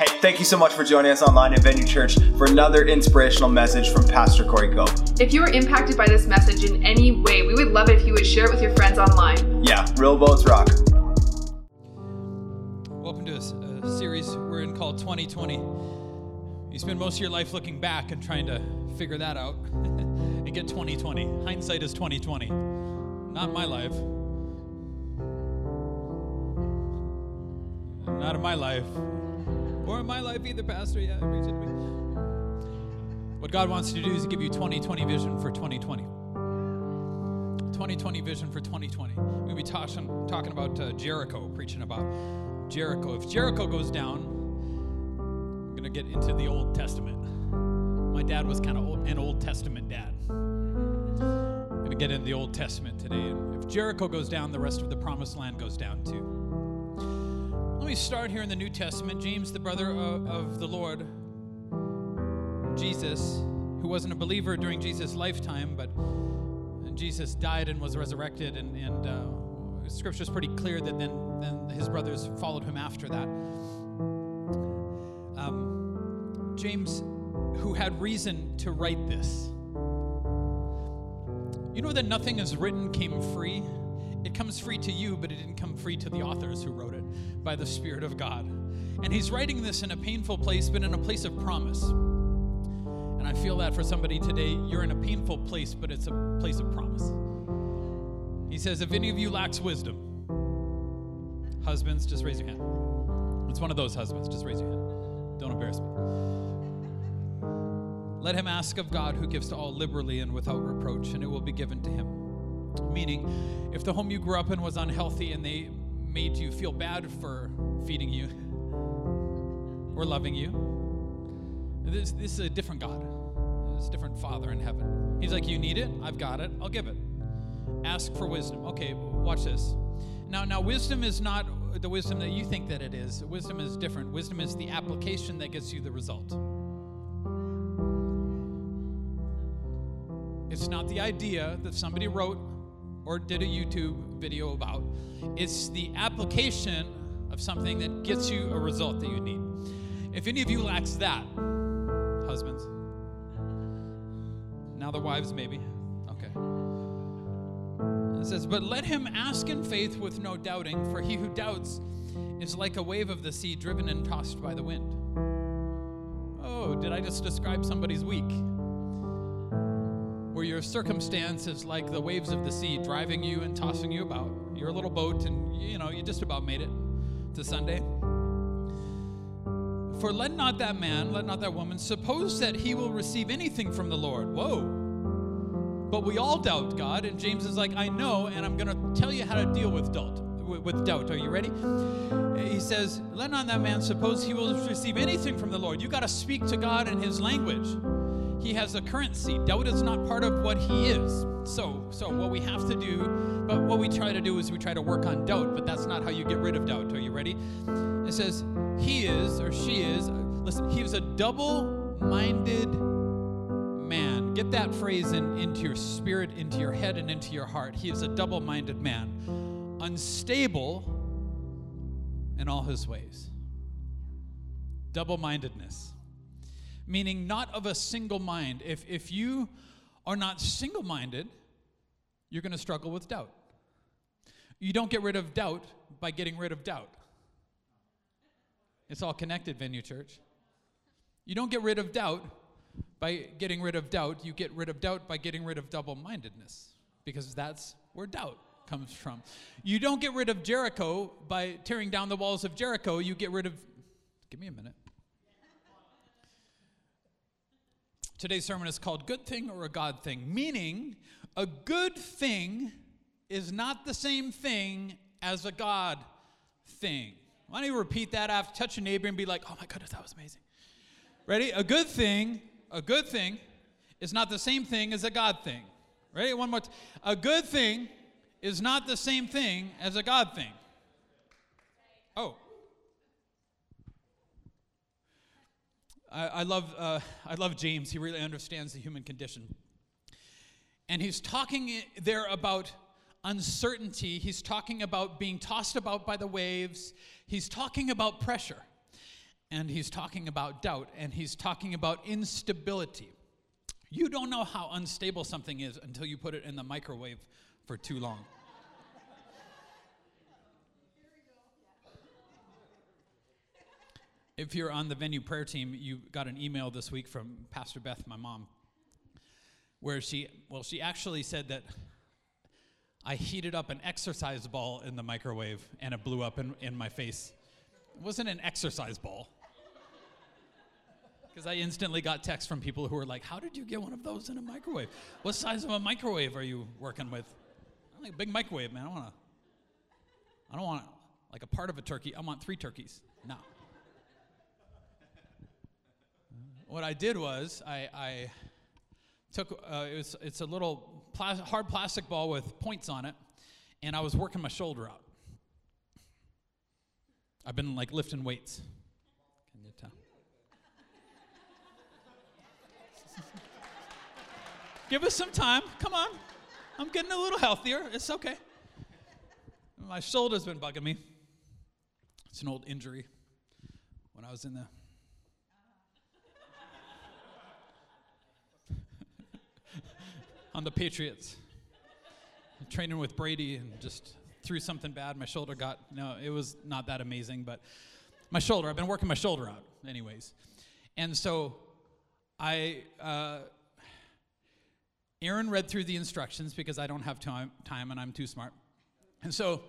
Hey, thank you so much for joining us online at Venue Church for another inspirational message from Pastor Corey Cope. If you were impacted by this message in any way, we would love it if you would share it with your friends online. Yeah, real boats rock. Welcome to a, a series we're in called 2020. You spend most of your life looking back and trying to figure that out and get 2020. Hindsight is 2020. Not my life. Not in my life. Or in my life either, Pastor. Yeah, reach to me. What God wants to do is give you 2020 vision for 2020. 2020 vision for 2020. We're going to be talking, talking about uh, Jericho, preaching about Jericho. If Jericho goes down, I'm going to get into the Old Testament. My dad was kind of an Old Testament dad. I'm going to get into the Old Testament today. And if Jericho goes down, the rest of the promised land goes down too. Me start here in the New Testament. James, the brother of, of the Lord, Jesus, who wasn't a believer during Jesus' lifetime, but Jesus died and was resurrected, and, and uh, Scripture is pretty clear that then, then his brothers followed him after that. Um, James, who had reason to write this, you know that nothing is written came free? It comes free to you, but it didn't come free to the authors who wrote it by the Spirit of God. And he's writing this in a painful place, but in a place of promise. And I feel that for somebody today, you're in a painful place, but it's a place of promise. He says, If any of you lacks wisdom, husbands, just raise your hand. It's one of those husbands, just raise your hand. Don't embarrass me. Let him ask of God who gives to all liberally and without reproach, and it will be given to him. Meaning, if the home you grew up in was unhealthy and they made you feel bad for feeding you or loving you, this, this is a different God. It's a different Father in heaven. He's like, You need it? I've got it. I'll give it. Ask for wisdom. Okay, watch this. Now, now, wisdom is not the wisdom that you think that it is. Wisdom is different. Wisdom is the application that gets you the result. It's not the idea that somebody wrote or did a YouTube video about. It's the application of something that gets you a result that you need. If any of you lacks that, husbands, now the wives, maybe. Okay. It says, But let him ask in faith with no doubting, for he who doubts is like a wave of the sea driven and tossed by the wind. Oh, did I just describe somebody's week? Where your circumstance is like the waves of the sea driving you and tossing you about. You're a little boat and you know, you just about made it to Sunday. For let not that man, let not that woman suppose that he will receive anything from the Lord. Whoa. But we all doubt God, and James is like, I know, and I'm going to tell you how to deal with doubt. With doubt, are you ready? He says, "Let not that man suppose he will receive anything from the Lord." You got to speak to God in His language. He has a currency. Doubt is not part of what He is. So, so what we have to do, but what we try to do is we try to work on doubt. But that's not how you get rid of doubt. Are you ready? It says, he is or she is, uh, listen, he was a double minded man. Get that phrase in, into your spirit, into your head, and into your heart. He is a double minded man, unstable in all his ways. Double mindedness, meaning not of a single mind. If, if you are not single minded, you're going to struggle with doubt. You don't get rid of doubt by getting rid of doubt. It's all connected, Venue Church. You don't get rid of doubt by getting rid of doubt. You get rid of doubt by getting rid of double mindedness, because that's where doubt comes from. You don't get rid of Jericho by tearing down the walls of Jericho. You get rid of. Give me a minute. Today's sermon is called Good Thing or a God Thing, meaning a good thing is not the same thing as a God thing. Why don't you repeat that after touch your neighbor and be like, oh my goodness, that was amazing. Ready? A good thing, a good thing is not the same thing as a God thing. Ready? One more. T- a good thing is not the same thing as a God thing. Oh. I, I love, uh, I love James. He really understands the human condition. And he's talking there about uncertainty. He's talking about being tossed about by the waves. He's talking about pressure. and he's talking about doubt and he's talking about instability. You don't know how unstable something is until you put it in the microwave for too long. If you're on the venue prayer team, you got an email this week from Pastor Beth, my mom, where she, well, she actually said that I heated up an exercise ball in the microwave and it blew up in, in my face. It wasn't an exercise ball. Because I instantly got texts from people who were like, How did you get one of those in a microwave? What size of a microwave are you working with? I'm like a big microwave, man. I want to, I don't want like a part of a turkey. I want three turkeys. No. What I did was I, I took uh, it was, it's a little plas- hard plastic ball with points on it, and I was working my shoulder out. I've been like lifting weights. Can you tell? Give us some time. Come on. I'm getting a little healthier. It's okay. My shoulder's been bugging me. It's an old injury when I was in the on the Patriots. Training with Brady and just threw something bad. My shoulder got, no, it was not that amazing, but my shoulder, I've been working my shoulder out, anyways. And so I, uh, Erin read through the instructions because I don't have time, time and I'm too smart. And so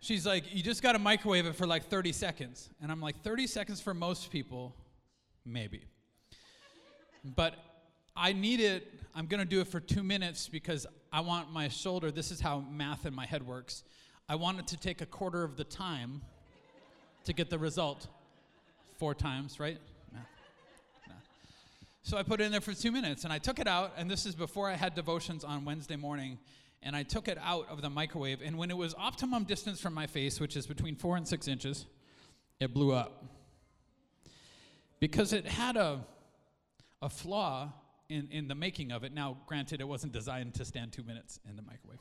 she's like, You just got to microwave it for like 30 seconds. And I'm like, 30 seconds for most people, maybe. But I need it, I'm going to do it for two minutes because I want my shoulder, this is how math in my head works. I want it to take a quarter of the time to get the result. Four times, right? So I put it in there for two minutes and I took it out, and this is before I had devotions on Wednesday morning. And I took it out of the microwave, and when it was optimum distance from my face, which is between four and six inches, it blew up. Because it had a, a flaw in, in the making of it. Now, granted, it wasn't designed to stand two minutes in the microwave.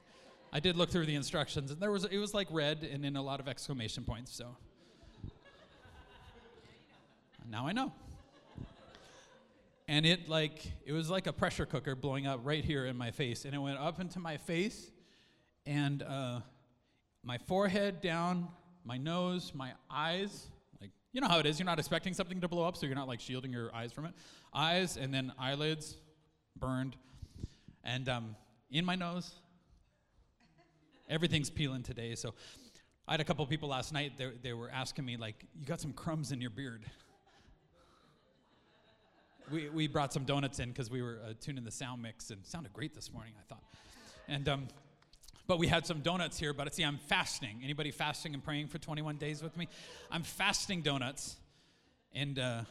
I did look through the instructions, and there was it was like red and in a lot of exclamation points. So now I know. And it like it was like a pressure cooker blowing up right here in my face, and it went up into my face, and uh, my forehead down, my nose, my eyes. You know how it is. You're not expecting something to blow up, so you're not like shielding your eyes from it. Eyes and then eyelids burned, and um, in my nose. Everything's peeling today, so I had a couple people last night. They, they were asking me like, "You got some crumbs in your beard." we, we brought some donuts in because we were uh, tuning the sound mix and sounded great this morning i thought and um, but we had some donuts here but see i'm fasting. Anybody fasting and praying for 21 days with me? I'm fasting donuts and uh,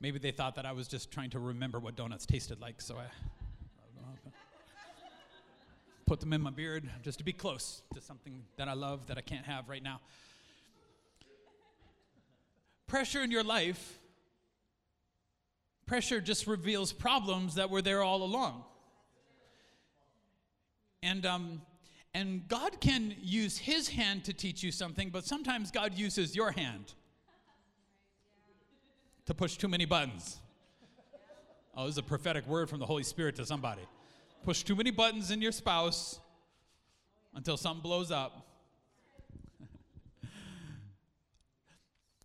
maybe they thought that i was just trying to remember what donuts tasted like so i put them in my beard just to be close to something that i love that i can't have right now. Pressure in your life Pressure just reveals problems that were there all along. And, um, and God can use His hand to teach you something, but sometimes God uses your hand to push too many buttons. Oh, this is a prophetic word from the Holy Spirit to somebody. Push too many buttons in your spouse until something blows up.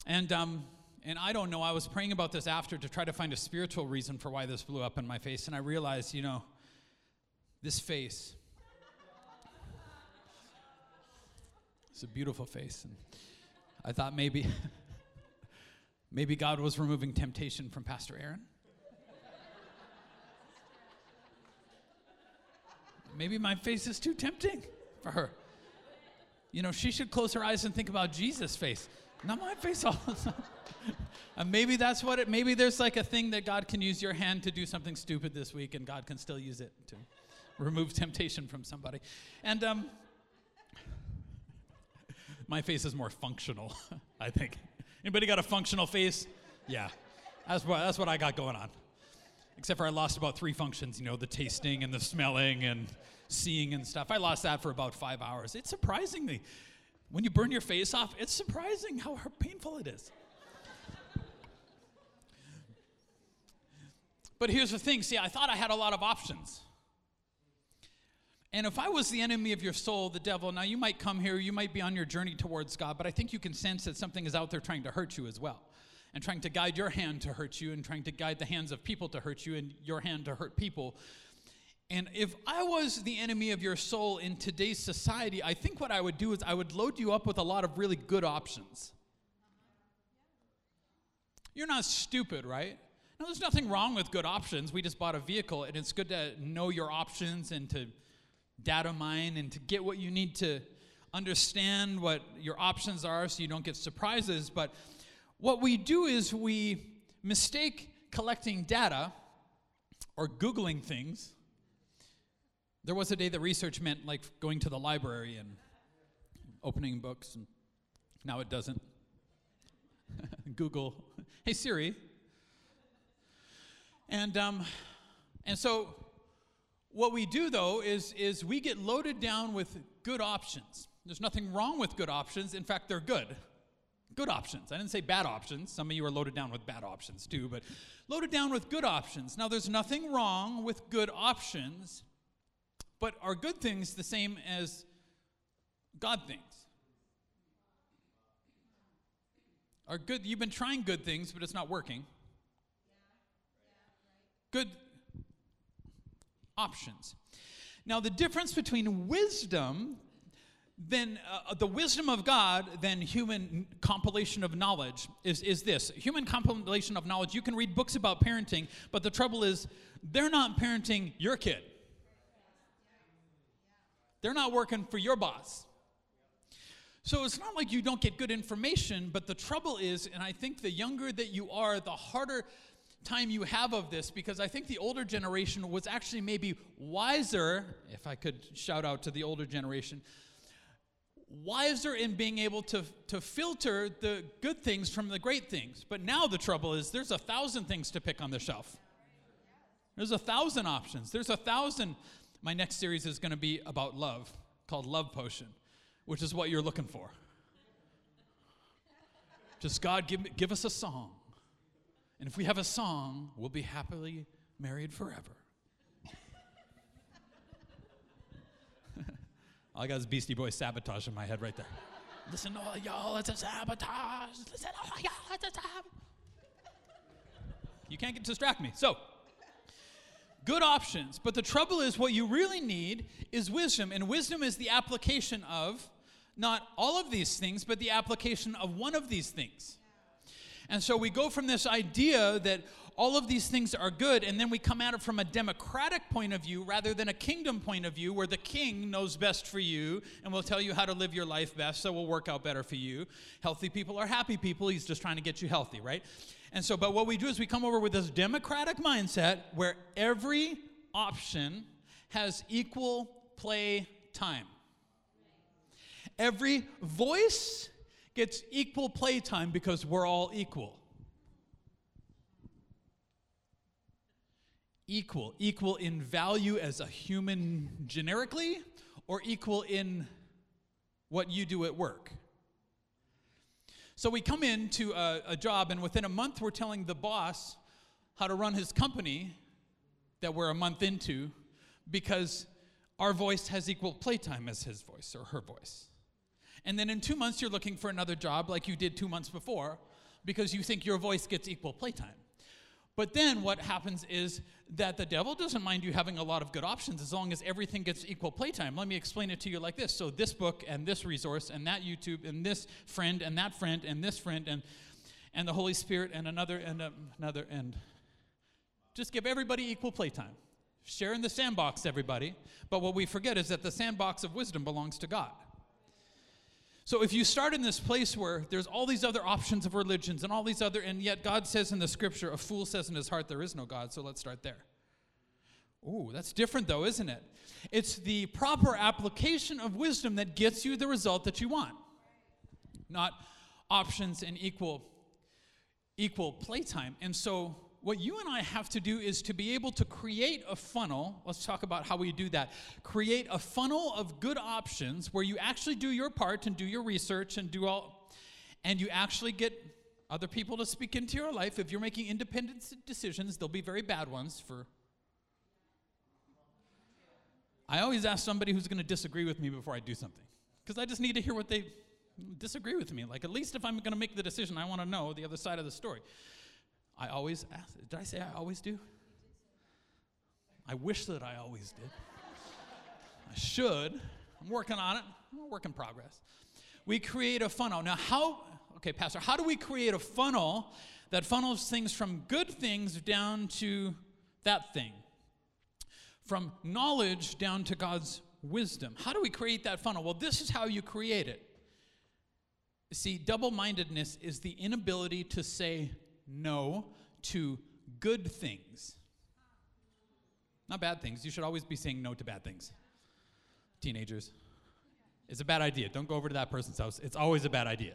and um, and I don't know, I was praying about this after to try to find a spiritual reason for why this blew up in my face. And I realized, you know, this face. It's a beautiful face. And I thought maybe, maybe God was removing temptation from Pastor Aaron. Maybe my face is too tempting for her. You know, she should close her eyes and think about Jesus' face, not my face all the time. and maybe that's what it maybe there's like a thing that God can use your hand to do something stupid this week and God can still use it to remove temptation from somebody. And um my face is more functional, I think. Anybody got a functional face? Yeah, that's what, that's what I got going on. Except for I lost about three functions, you know, the tasting and the smelling and seeing and stuff. I lost that for about five hours. It's surprisingly, when you burn your face off, it's surprising how painful it is. but here's the thing see, I thought I had a lot of options. And if I was the enemy of your soul, the devil, now you might come here, you might be on your journey towards God, but I think you can sense that something is out there trying to hurt you as well. And trying to guide your hand to hurt you, and trying to guide the hands of people to hurt you, and your hand to hurt people. And if I was the enemy of your soul in today's society, I think what I would do is I would load you up with a lot of really good options. You're not stupid, right? Now, there's nothing wrong with good options. We just bought a vehicle, and it's good to know your options and to data mine and to get what you need to understand what your options are so you don't get surprises. But what we do is we mistake collecting data or Googling things. There was a day that research meant like going to the library and opening books, and now it doesn't. Google, hey Siri. And, um, and so what we do though is, is we get loaded down with good options. There's nothing wrong with good options. In fact, they're good. Good options. I didn't say bad options. Some of you are loaded down with bad options too, but loaded down with good options. Now, there's nothing wrong with good options, but are good things the same as God things? Are good you've been trying good things, but it's not working. Good options. Now, the difference between wisdom, then uh, the wisdom of God, than human compilation of knowledge is, is this human compilation of knowledge. You can read books about parenting, but the trouble is, they're not parenting your kid. They're not working for your boss. So it's not like you don't get good information, but the trouble is, and I think the younger that you are, the harder time you have of this because I think the older generation was actually maybe wiser, if I could shout out to the older generation, wiser in being able to, to filter the good things from the great things. But now the trouble is there's a thousand things to pick on the shelf. There's a thousand options. There's a thousand. My next series is going to be about love, called Love Potion, which is what you're looking for. Just God, give, give us a song and if we have a song, we'll be happily married forever. All I got is Beastie Boys sabotage in my head right there. Listen, all y'all, it's a sabotage. Listen, all y'all, it's a sabotage. You can't get distract me. So, good options. But the trouble is, what you really need is wisdom. And wisdom is the application of not all of these things, but the application of one of these things. And so we go from this idea that all of these things are good, and then we come at it from a democratic point of view rather than a kingdom point of view, where the king knows best for you and will tell you how to live your life best, so it will work out better for you. Healthy people are happy people. He's just trying to get you healthy, right? And so, but what we do is we come over with this democratic mindset where every option has equal play time. Every voice gets equal playtime because we're all equal. Equal. Equal in value as a human generically, or equal in what you do at work. So we come into a, a, job, and within a month, we're telling the boss how to run his company that we're a month into because our voice has equal playtime as his voice or her voice. And then in two months, you're looking for another job like you did two months before because you think your voice gets equal playtime. But then what happens is that the devil doesn't mind you having a lot of good options as long as everything gets equal playtime. Let me explain it to you like this. So this book and this resource and that YouTube and this friend and that friend and this friend and and the Holy Spirit and another and um, another and just give everybody equal playtime. Share in the sandbox, everybody. But what we forget is that the sandbox of wisdom belongs to God. So if you start in this place where there's all these other options of religions and all these other, and yet God says in the scripture, a fool says in his heart, there is no God, so let's start there. Ooh, that's different though, isn't it? It's the proper application of wisdom that gets you the result that you want, not options and equal equal playtime. And so what you and I have to do is to be able to create a funnel. Let's talk about how we do that. Create a funnel of good options where you actually do your part and do your research and do all, and you actually get other people to speak into your life. If you're making independent decisions, they'll be very bad ones for. I always ask somebody who's going to disagree with me before I do something because I just need to hear what they disagree with me. Like, at least if I'm going to make the decision, I want to know the other side of the story. I always ask. Did I say I always do? I wish that I always did. I should. I'm working on it. I'm a work in progress. We create a funnel. Now, how, okay, Pastor, how do we create a funnel that funnels things from good things down to that thing? From knowledge down to God's wisdom. How do we create that funnel? Well, this is how you create it. See, double mindedness is the inability to say no to good things. Not bad things. You should always be saying no to bad things. Teenagers. It's a bad idea. Don't go over to that person's house. It's always a bad idea.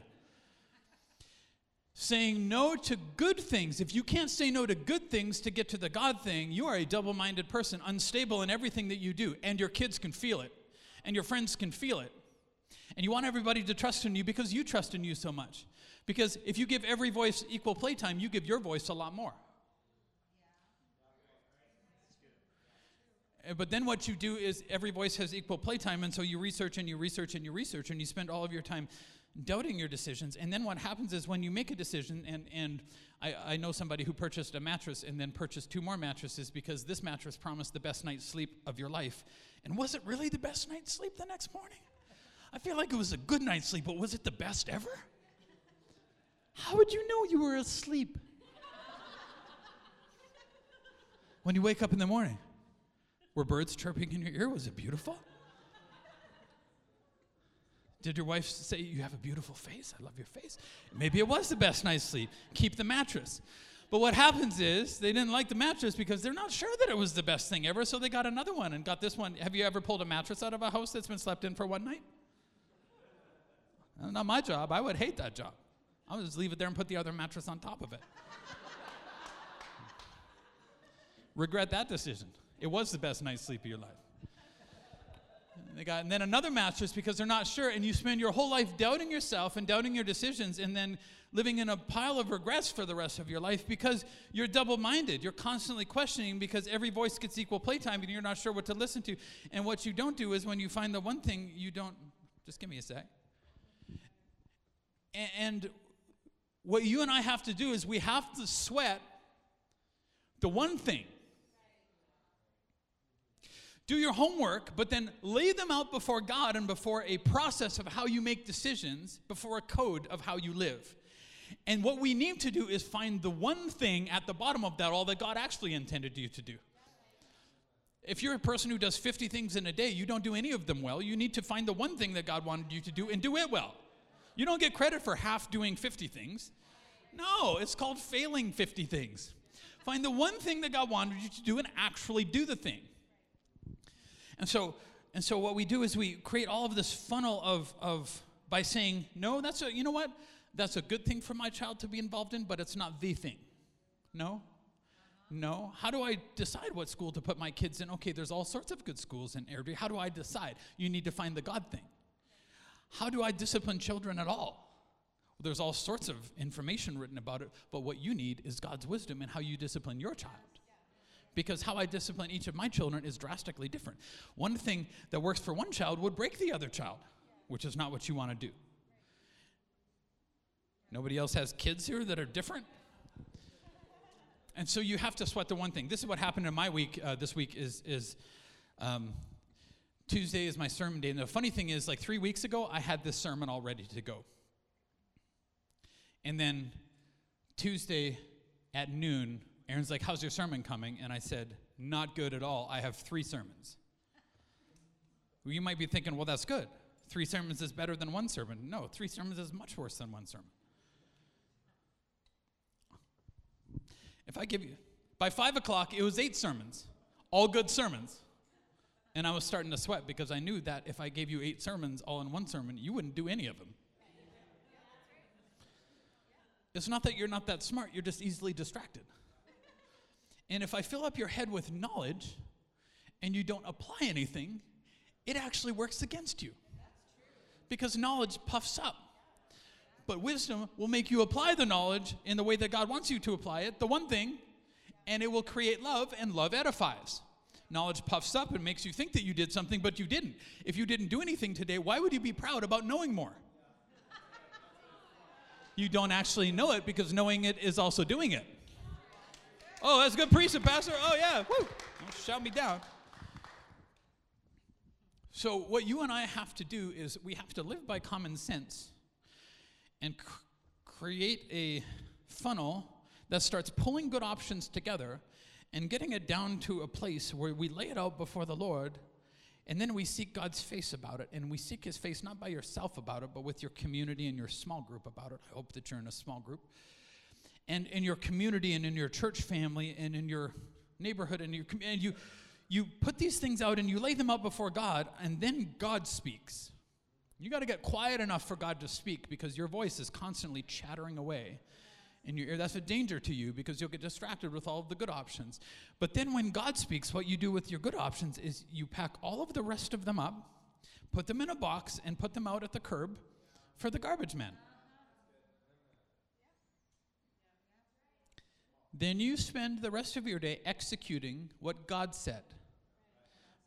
Saying no to good things. If you can't say no to good things to get to the God thing, you are a double minded person, unstable in everything that you do. And your kids can feel it, and your friends can feel it. And you want everybody to trust in you because you trust in you so much. Because if you give every voice equal playtime, you give your voice a lot more. But then what you do is every voice has equal playtime, and so you research and you research and you research, and you spend all of your time doubting your decisions. And then what happens is when you make a decision, and, and I, I know somebody who purchased a mattress and then purchased two more mattresses because this mattress promised the best night's sleep of your life. And was it really the best night's sleep the next morning? I feel like it was a good night's sleep, but was it the best ever? How would you know you were asleep? when you wake up in the morning, were birds chirping in your ear? Was it beautiful? Did your wife say, You have a beautiful face? I love your face. Maybe it was the best night's sleep. Keep the mattress. But what happens is they didn't like the mattress because they're not sure that it was the best thing ever, so they got another one and got this one. Have you ever pulled a mattress out of a house that's been slept in for one night? Not my job. I would hate that job. I would just leave it there and put the other mattress on top of it. Regret that decision. It was the best night's sleep of your life. And They got, and then another mattress because they're not sure, and you spend your whole life doubting yourself and doubting your decisions, and then living in a pile of regrets for the rest of your life because you're double minded. You're constantly questioning because every voice gets equal playtime and you're not sure what to listen to. And what you don't do is when you find the one thing, you don't, just give me a sec. And what you and I have to do is we have to sweat the one thing. Do your homework, but then lay them out before God and before a process of how you make decisions, before a code of how you live. And what we need to do is find the one thing at the bottom of that all that God actually intended you to do. If you're a person who does 50 things in a day, you don't do any of them well. You need to find the one thing that God wanted you to do and do it well. You don't get credit for half doing 50 things. No, it's called failing 50 things. Find the one thing that God wanted you to do and actually do the thing. And so, and so what we do is we create all of this funnel of, of by saying, no, that's a, you know what? That's a good thing for my child to be involved in, but it's not the thing. No? No. How do I decide what school to put my kids in? Okay, there's all sorts of good schools in Airdrie. How do I decide? You need to find the God thing. How do I discipline children at all? Well, there's all sorts of information written about it, but what you need is God's wisdom in how you discipline your child. Because how I discipline each of my children is drastically different. One thing that works for one child would break the other child, which is not what you want to do. Nobody else has kids here that are different? And so you have to sweat the one thing. This is what happened in my week uh, this week is, is um, Tuesday is my sermon day. And the funny thing is, like three weeks ago, I had this sermon all ready to go. And then Tuesday at noon, Aaron's like, How's your sermon coming? And I said, Not good at all. I have three sermons. Well, you might be thinking, Well, that's good. Three sermons is better than one sermon. No, three sermons is much worse than one sermon. If I give you, by five o'clock, it was eight sermons, all good sermons. And I was starting to sweat because I knew that if I gave you eight sermons all in one sermon, you wouldn't do any of them. It's not that you're not that smart, you're just easily distracted. And if I fill up your head with knowledge and you don't apply anything, it actually works against you. Because knowledge puffs up. But wisdom will make you apply the knowledge in the way that God wants you to apply it, the one thing, and it will create love, and love edifies. Knowledge puffs up and makes you think that you did something, but you didn't. If you didn't do anything today, why would you be proud about knowing more? You don't actually know it because knowing it is also doing it. Oh, that's a good precept, Pastor. Oh, yeah. Woo. Don't shout me down. So, what you and I have to do is we have to live by common sense and cr- create a funnel that starts pulling good options together and getting it down to a place where we lay it out before the Lord and then we seek God's face about it. And we seek his face not by yourself about it, but with your community and your small group about it. I hope that you're in a small group. And in your community and in your church family and in your neighborhood and, your, and you you put these things out and you lay them out before God, and then God speaks. You got to get quiet enough for God to speak because your voice is constantly chattering away in your ear. That's a danger to you because you'll get distracted with all of the good options. But then when God speaks, what you do with your good options is you pack all of the rest of them up, put them in a box, and put them out at the curb for the garbage man. Then you spend the rest of your day executing what God said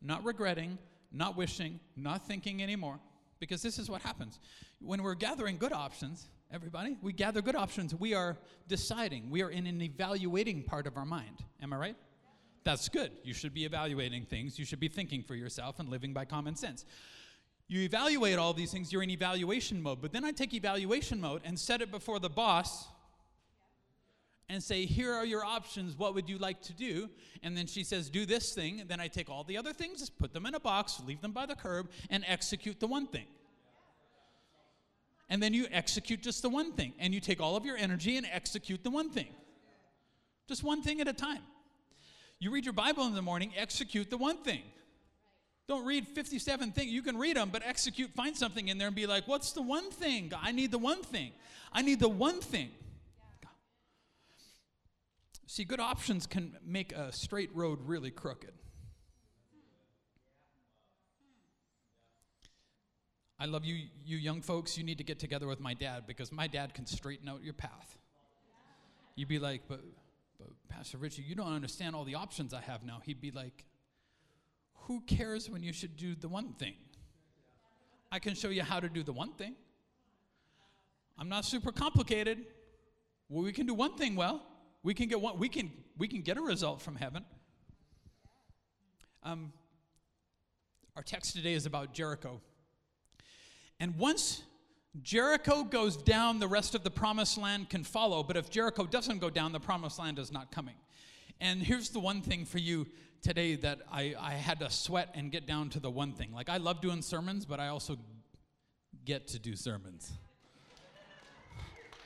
not regretting, not wishing, not thinking anymore. Because this is what happens. When we're gathering good options, everybody, we gather good options, we are deciding. We are in an evaluating part of our mind. Am I right? That's good. You should be evaluating things. You should be thinking for yourself and living by common sense. You evaluate all these things, you're in evaluation mode. But then I take evaluation mode and set it before the boss and say, Here are your options. What would you like to do? And then she says, Do this thing. And then I take all the other things, put them in a box, leave them by the curb, and execute the one thing. And then you execute just the one thing. And you take all of your energy and execute the one thing. Just one thing at a time. You read your Bible in the morning, execute the one thing. Don't read 57 things. You can read them, but execute, find something in there and be like, What's the one thing? I need the one thing. I need the one thing. See, good options can make a straight road really crooked. I love you, you young folks. You need to get together with my dad because my dad can straighten out your path. You'd be like, but, but Pastor Richie, you don't understand all the options I have now. He'd be like, who cares when you should do the one thing? I can show you how to do the one thing. I'm not super complicated. Well, we can do one thing well. We can get one, we can we can get a result from heaven. Um, our text today is about Jericho. And once Jericho goes down, the rest of the promised land can follow. But if Jericho doesn't go down, the promised land is not coming. And here's the one thing for you today that I, I had to sweat and get down to the one thing. Like, I love doing sermons, but I also get to do sermons.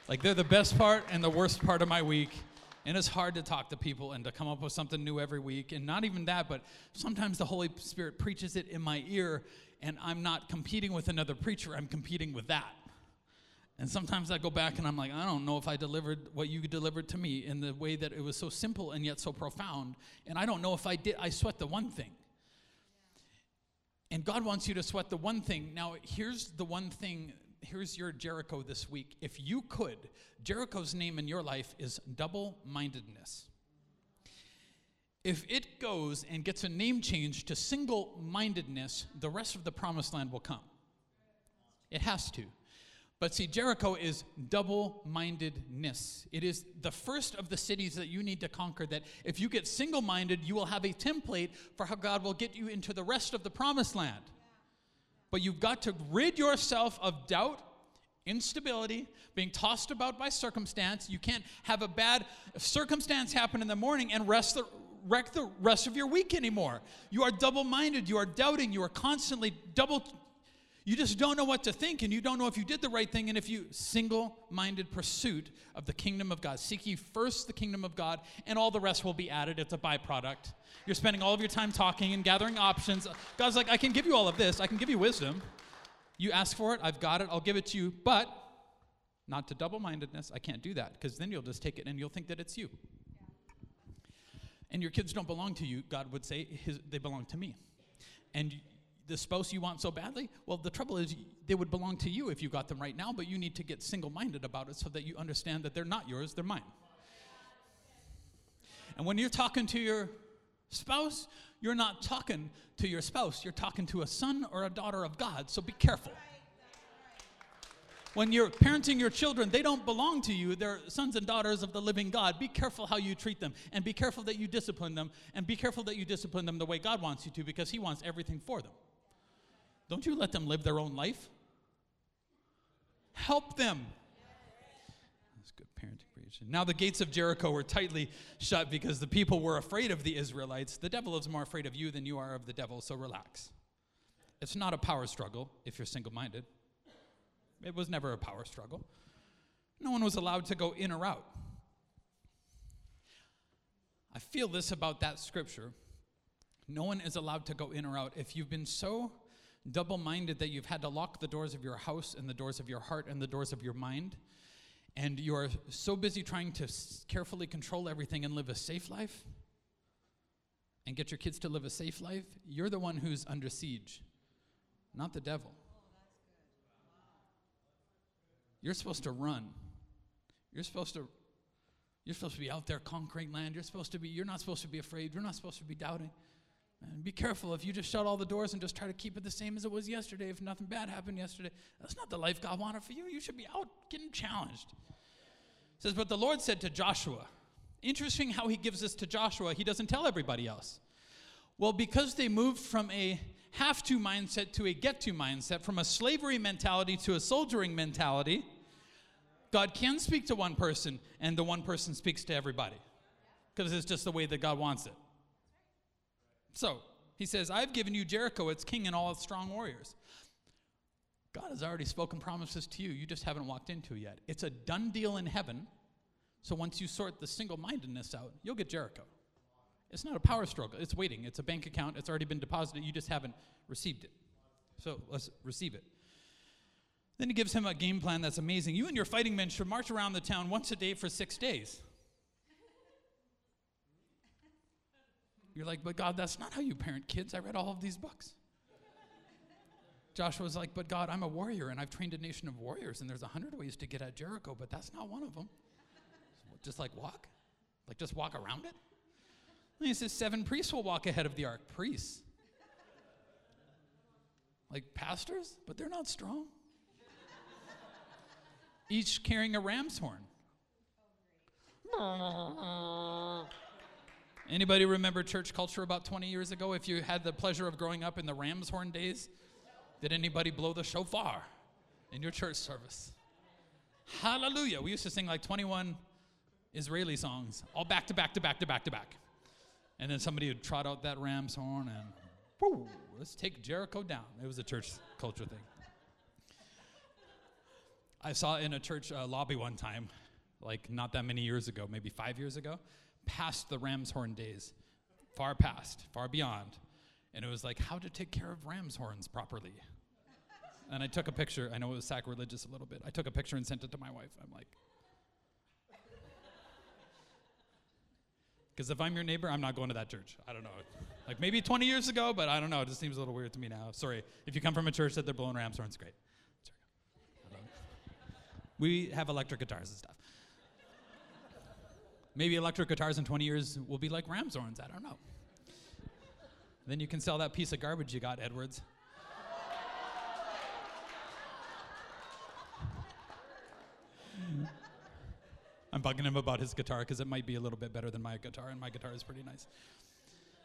like, they're the best part and the worst part of my week. And it's hard to talk to people and to come up with something new every week. And not even that, but sometimes the Holy Spirit preaches it in my ear, and I'm not competing with another preacher, I'm competing with that. And sometimes I go back and I'm like, I don't know if I delivered what you delivered to me in the way that it was so simple and yet so profound. And I don't know if I did, I sweat the one thing. And God wants you to sweat the one thing. Now, here's the one thing here's your Jericho this week. If you could, Jericho's name in your life is double mindedness. If it goes and gets a name change to single mindedness, the rest of the promised land will come. It has to. But see, Jericho is double mindedness. It is the first of the cities that you need to conquer. That if you get single minded, you will have a template for how God will get you into the rest of the promised land. But you've got to rid yourself of doubt, instability, being tossed about by circumstance. You can't have a bad circumstance happen in the morning and rest the, wreck the rest of your week anymore. You are double minded, you are doubting, you are constantly double you just don't know what to think, and you don't know if you did the right thing, and if you single minded pursuit of the kingdom of God. Seek ye first the kingdom of God, and all the rest will be added. It's a byproduct. You're spending all of your time talking and gathering options. God's like, I can give you all of this, I can give you wisdom. You ask for it, I've got it, I'll give it to you, but not to double mindedness. I can't do that, because then you'll just take it and you'll think that it's you. And your kids don't belong to you, God would say, his, they belong to me. And the spouse you want so badly? Well, the trouble is they would belong to you if you got them right now, but you need to get single minded about it so that you understand that they're not yours, they're mine. And when you're talking to your spouse, you're not talking to your spouse, you're talking to a son or a daughter of God, so be careful. When you're parenting your children, they don't belong to you. They're sons and daughters of the living God. Be careful how you treat them, and be careful that you discipline them, and be careful that you discipline them the way God wants you to because He wants everything for them. Don't you let them live their own life. Help them. That's good parenting preaching. Now the gates of Jericho were tightly shut because the people were afraid of the Israelites. The devil is more afraid of you than you are of the devil, so relax. It's not a power struggle if you're single minded. It was never a power struggle. No one was allowed to go in or out. I feel this about that scripture. No one is allowed to go in or out. If you've been so double minded that you've had to lock the doors of your house and the doors of your heart and the doors of your mind, and you are so busy trying to carefully control everything and live a safe life and get your kids to live a safe life, you're the one who's under siege, not the devil. You're supposed to run. You're supposed to you're supposed to be out there conquering land. You're supposed to be you're not supposed to be afraid. You're not supposed to be doubting. And be careful if you just shut all the doors and just try to keep it the same as it was yesterday. If nothing bad happened yesterday, that's not the life God wanted for you. You should be out getting challenged. It says, but the Lord said to Joshua, interesting how he gives this to Joshua. He doesn't tell everybody else. Well, because they moved from a have to mindset to a get to mindset, from a slavery mentality to a soldiering mentality, God can speak to one person and the one person speaks to everybody because it's just the way that God wants it. So he says, I've given you Jericho, its king, and all its strong warriors. God has already spoken promises to you. You just haven't walked into it yet. It's a done deal in heaven. So once you sort the single mindedness out, you'll get Jericho. It's not a power struggle. It's waiting. It's a bank account. It's already been deposited. You just haven't received it. So let's receive it. Then he gives him a game plan that's amazing. You and your fighting men should march around the town once a day for six days. You're like, but God, that's not how you parent kids. I read all of these books. Joshua's like, but God, I'm a warrior and I've trained a nation of warriors, and there's a hundred ways to get at Jericho, but that's not one of them. Just like walk? Like just walk around it? And he says, seven priests will walk ahead of the ark. Priests. Like pastors, but they're not strong. Each carrying a ram's horn. Anybody remember church culture about 20 years ago? If you had the pleasure of growing up in the ram's horn days, did anybody blow the shofar in your church service? Hallelujah. We used to sing like 21 Israeli songs, all back to back to back to back to back. And then somebody would trot out that ram's horn and, whoo, let's take Jericho down. It was a church culture thing. I saw in a church uh, lobby one time, like not that many years ago, maybe five years ago, past the ram's horn days, far past, far beyond. And it was like how to take care of ram's horns properly. And I took a picture. I know it was sacrilegious a little bit. I took a picture and sent it to my wife. I'm like, Because if I'm your neighbor, I'm not going to that church. I don't know. Like maybe 20 years ago, but I don't know. It just seems a little weird to me now. Sorry. If you come from a church that they're blowing ram's horns, great. We have electric guitars and stuff. Maybe electric guitars in 20 years will be like ram's horns. I don't know. Then you can sell that piece of garbage you got, Edwards. I'm bugging him about his guitar because it might be a little bit better than my guitar, and my guitar is pretty nice.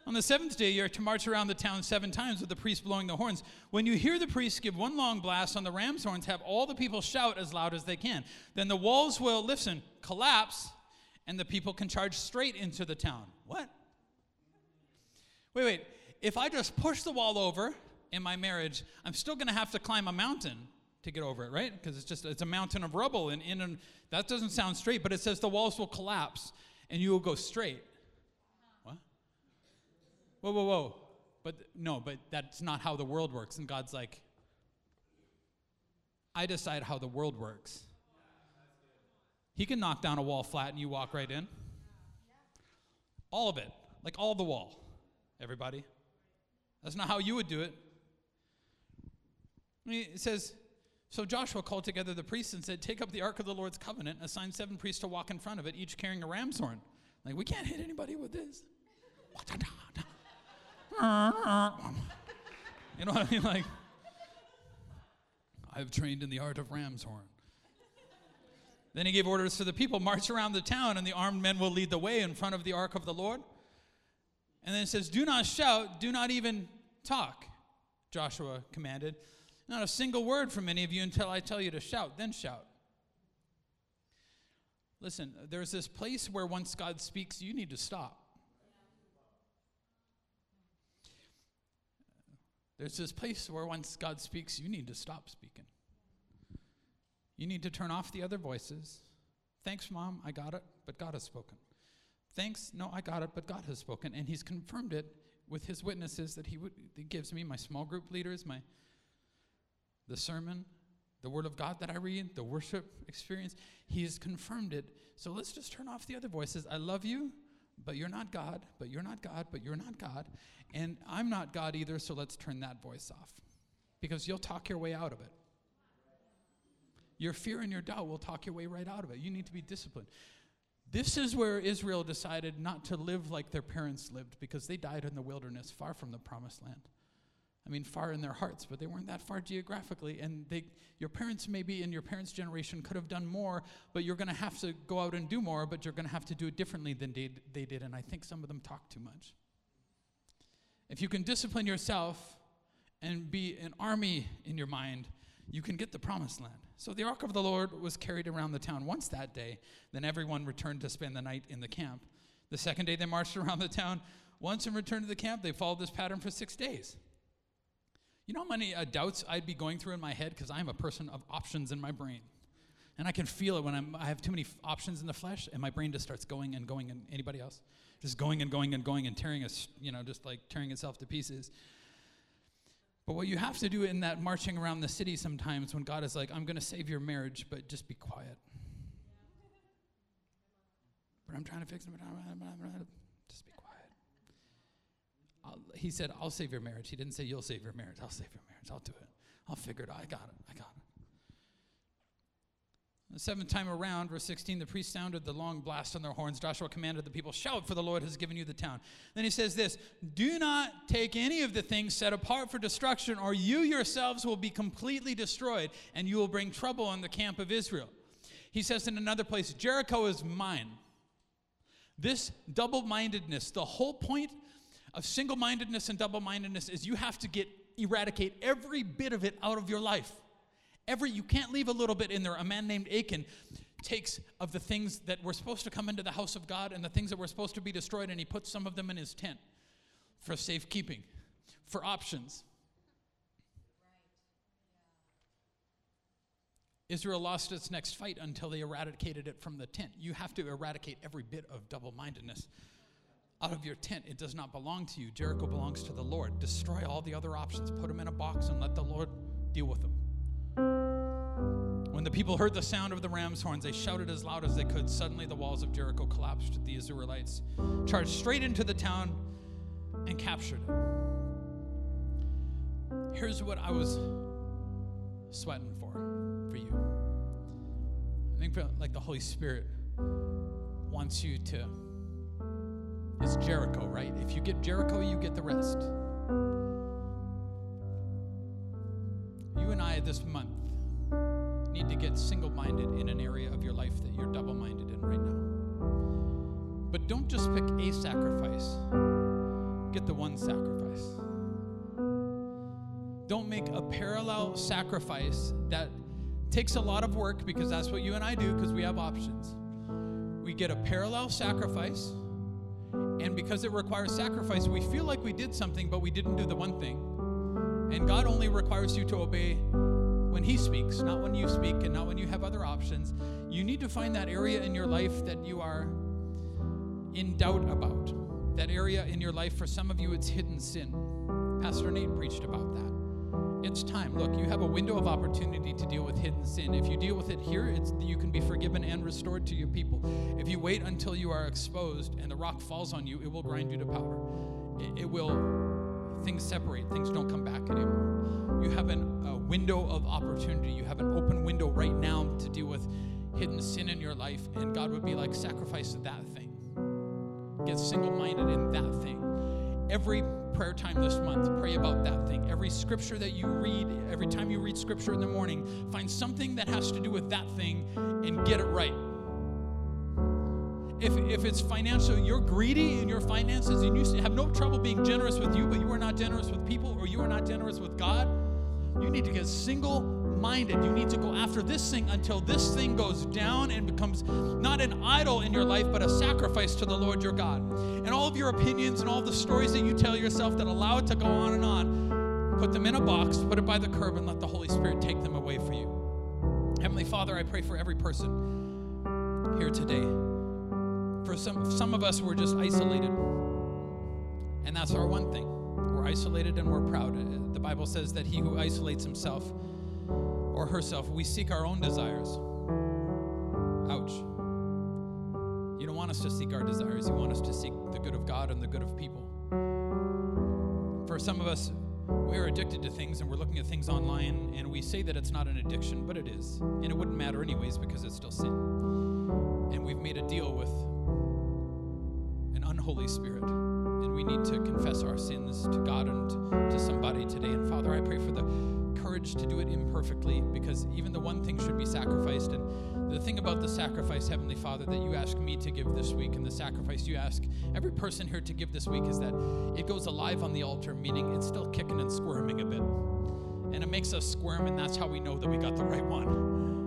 On the seventh day, you're to march around the town seven times with the priest blowing the horns. When you hear the priest give one long blast on the ram's horns, have all the people shout as loud as they can. Then the walls will, listen, collapse, and the people can charge straight into the town. What? Wait, wait. If I just push the wall over in my marriage, I'm still going to have to climb a mountain to get over it, right? Because it's just it's a mountain of rubble, and in and that doesn't sound straight. But it says the walls will collapse, and you will go straight. What? Whoa, whoa, whoa! But no, but that's not how the world works. And God's like, I decide how the world works. He can knock down a wall flat and you walk right in. All of it, like all the wall. Everybody. That's not how you would do it. I mean, It says, So Joshua called together the priests and said, Take up the ark of the Lord's covenant, assigned seven priests to walk in front of it, each carrying a ram's horn. Like, we can't hit anybody with this. You know what I mean? Like, I've trained in the art of ram's horn. Then he gave orders to the people march around the town, and the armed men will lead the way in front of the ark of the Lord. And then it says, Do not shout, do not even talk, Joshua commanded. Not a single word from any of you until I tell you to shout, then shout. Listen, there's this place where once God speaks, you need to stop. There's this place where once God speaks, you need to stop speaking. You need to turn off the other voices. Thanks, Mom, I got it, but God has spoken. Thanks, no, I got it, but God has spoken. And He's confirmed it with His witnesses that He, would, he gives me, my small group leaders, my the sermon, the Word of God that I read, the worship experience. He has confirmed it. So let's just turn off the other voices. I love you, but you're not God, but you're not God, but you're not God. And I'm not God either, so let's turn that voice off. Because you'll talk your way out of it. Your fear and your doubt will talk your way right out of it. You need to be disciplined. This is where Israel decided not to live like their parents lived because they died in the wilderness, far from the promised land. I mean, far in their hearts, but they weren't that far geographically. And they, your parents, maybe in your parents' generation, could have done more, but you're going to have to go out and do more, but you're going to have to do it differently than they, they did. And I think some of them talk too much. If you can discipline yourself and be an army in your mind, you can get the promised land. So the ark of the Lord was carried around the town once that day. Then everyone returned to spend the night in the camp. The second day they marched around the town once and returned to the camp. They followed this pattern for six days. You know how many uh, doubts I'd be going through in my head? Because I'm a person of options in my brain. And I can feel it when I'm, I have too many f- options in the flesh, and my brain just starts going and going. And anybody else? Just going and going and going and tearing us, you know, just like tearing itself to pieces. But what you have to do in that marching around the city sometimes when God is like, I'm going to save your marriage, but just be quiet. But I'm trying to fix it. Just be I'll, he said, I'll save your marriage. He didn't say, You'll save your marriage. I'll save your marriage. I'll do it. I'll figure it out. I got it. I got it. The seventh time around, verse 16, the priest sounded the long blast on their horns. Joshua commanded the people, Shout, for the Lord has given you the town. Then he says this Do not take any of the things set apart for destruction, or you yourselves will be completely destroyed, and you will bring trouble on the camp of Israel. He says in another place, Jericho is mine. This double mindedness, the whole point of single mindedness and double mindedness is you have to get eradicate every bit of it out of your life. Every you can't leave a little bit in there. A man named Achan takes of the things that were supposed to come into the house of God and the things that were supposed to be destroyed, and he puts some of them in his tent for safekeeping, for options. Israel lost its next fight until they eradicated it from the tent. You have to eradicate every bit of double mindedness out of your tent. It does not belong to you. Jericho belongs to the Lord. Destroy all the other options, put them in a box, and let the Lord deal with them. When the people heard the sound of the ram's horns, they shouted as loud as they could. Suddenly, the walls of Jericho collapsed. The Israelites charged straight into the town and captured it. Here's what I was sweating for for you. I think like the Holy Spirit wants you to It's Jericho, right? If you get Jericho, you get the rest. You and I this month need to get single minded in an area of your life that you're double minded in right now. But don't just pick a sacrifice, get the one sacrifice. Don't make a parallel sacrifice that takes a lot of work because that's what you and I do because we have options. We get a parallel sacrifice and because it requires sacrifice, we feel like we did something, but we didn't do the one thing. And God only requires you to obey when He speaks, not when you speak and not when you have other options. You need to find that area in your life that you are in doubt about. That area in your life, for some of you, it's hidden sin. Pastor Nate preached about that. It's time. Look, you have a window of opportunity to deal with hidden sin. If you deal with it here, you can be forgiven and restored to your people. If you wait until you are exposed and the rock falls on you, it will grind you to powder. It, it will things separate, things don't come back anymore. You have an, a window of opportunity. You have an open window right now to deal with hidden sin in your life, and God would be like, sacrifice that thing. Get single minded in that thing. Every prayer time this month, pray about that thing. Every scripture that you read, every time you read scripture in the morning, find something that has to do with that thing and get it right. If, if it's financial, you're greedy in your finances and you have no trouble being generous with you, but you are not generous with people or you are not generous with God, you need to get single minded. You need to go after this thing until this thing goes down and becomes not an idol in your life, but a sacrifice to the Lord your God. And all of your opinions and all the stories that you tell yourself that allow it to go on and on, put them in a box, put it by the curb, and let the Holy Spirit take them away for you. Heavenly Father, I pray for every person here today. For some, some of us, we're just isolated. And that's our one thing. We're isolated and we're proud. Uh, the Bible says that he who isolates himself or herself, we seek our own desires. Ouch. You don't want us to seek our desires, you want us to seek the good of God and the good of people. For some of us, we are addicted to things and we're looking at things online and we say that it's not an addiction, but it is. And it wouldn't matter anyways because it's still sin. And we've made a deal with unholy spirit. And we need to confess our sins to God and to somebody today. And Father, I pray for the courage to do it imperfectly because even the one thing should be sacrificed. And the thing about the sacrifice, Heavenly Father, that you ask me to give this week and the sacrifice you ask every person here to give this week is that it goes alive on the altar, meaning it's still kicking and squirming a bit. And it makes us squirm, and that's how we know that we got the right one.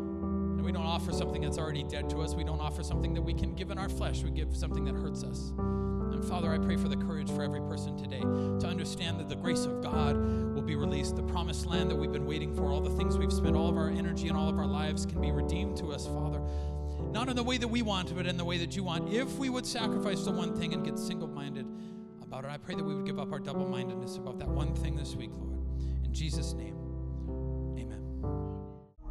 We don't offer something that's already dead to us. We don't offer something that we can give in our flesh. We give something that hurts us. And Father, I pray for the courage for every person today to understand that the grace of God will be released. The promised land that we've been waiting for, all the things we've spent all of our energy and all of our lives can be redeemed to us, Father. Not in the way that we want, but in the way that you want. If we would sacrifice the one thing and get single minded about it, I pray that we would give up our double mindedness about that one thing this week, Lord. In Jesus' name.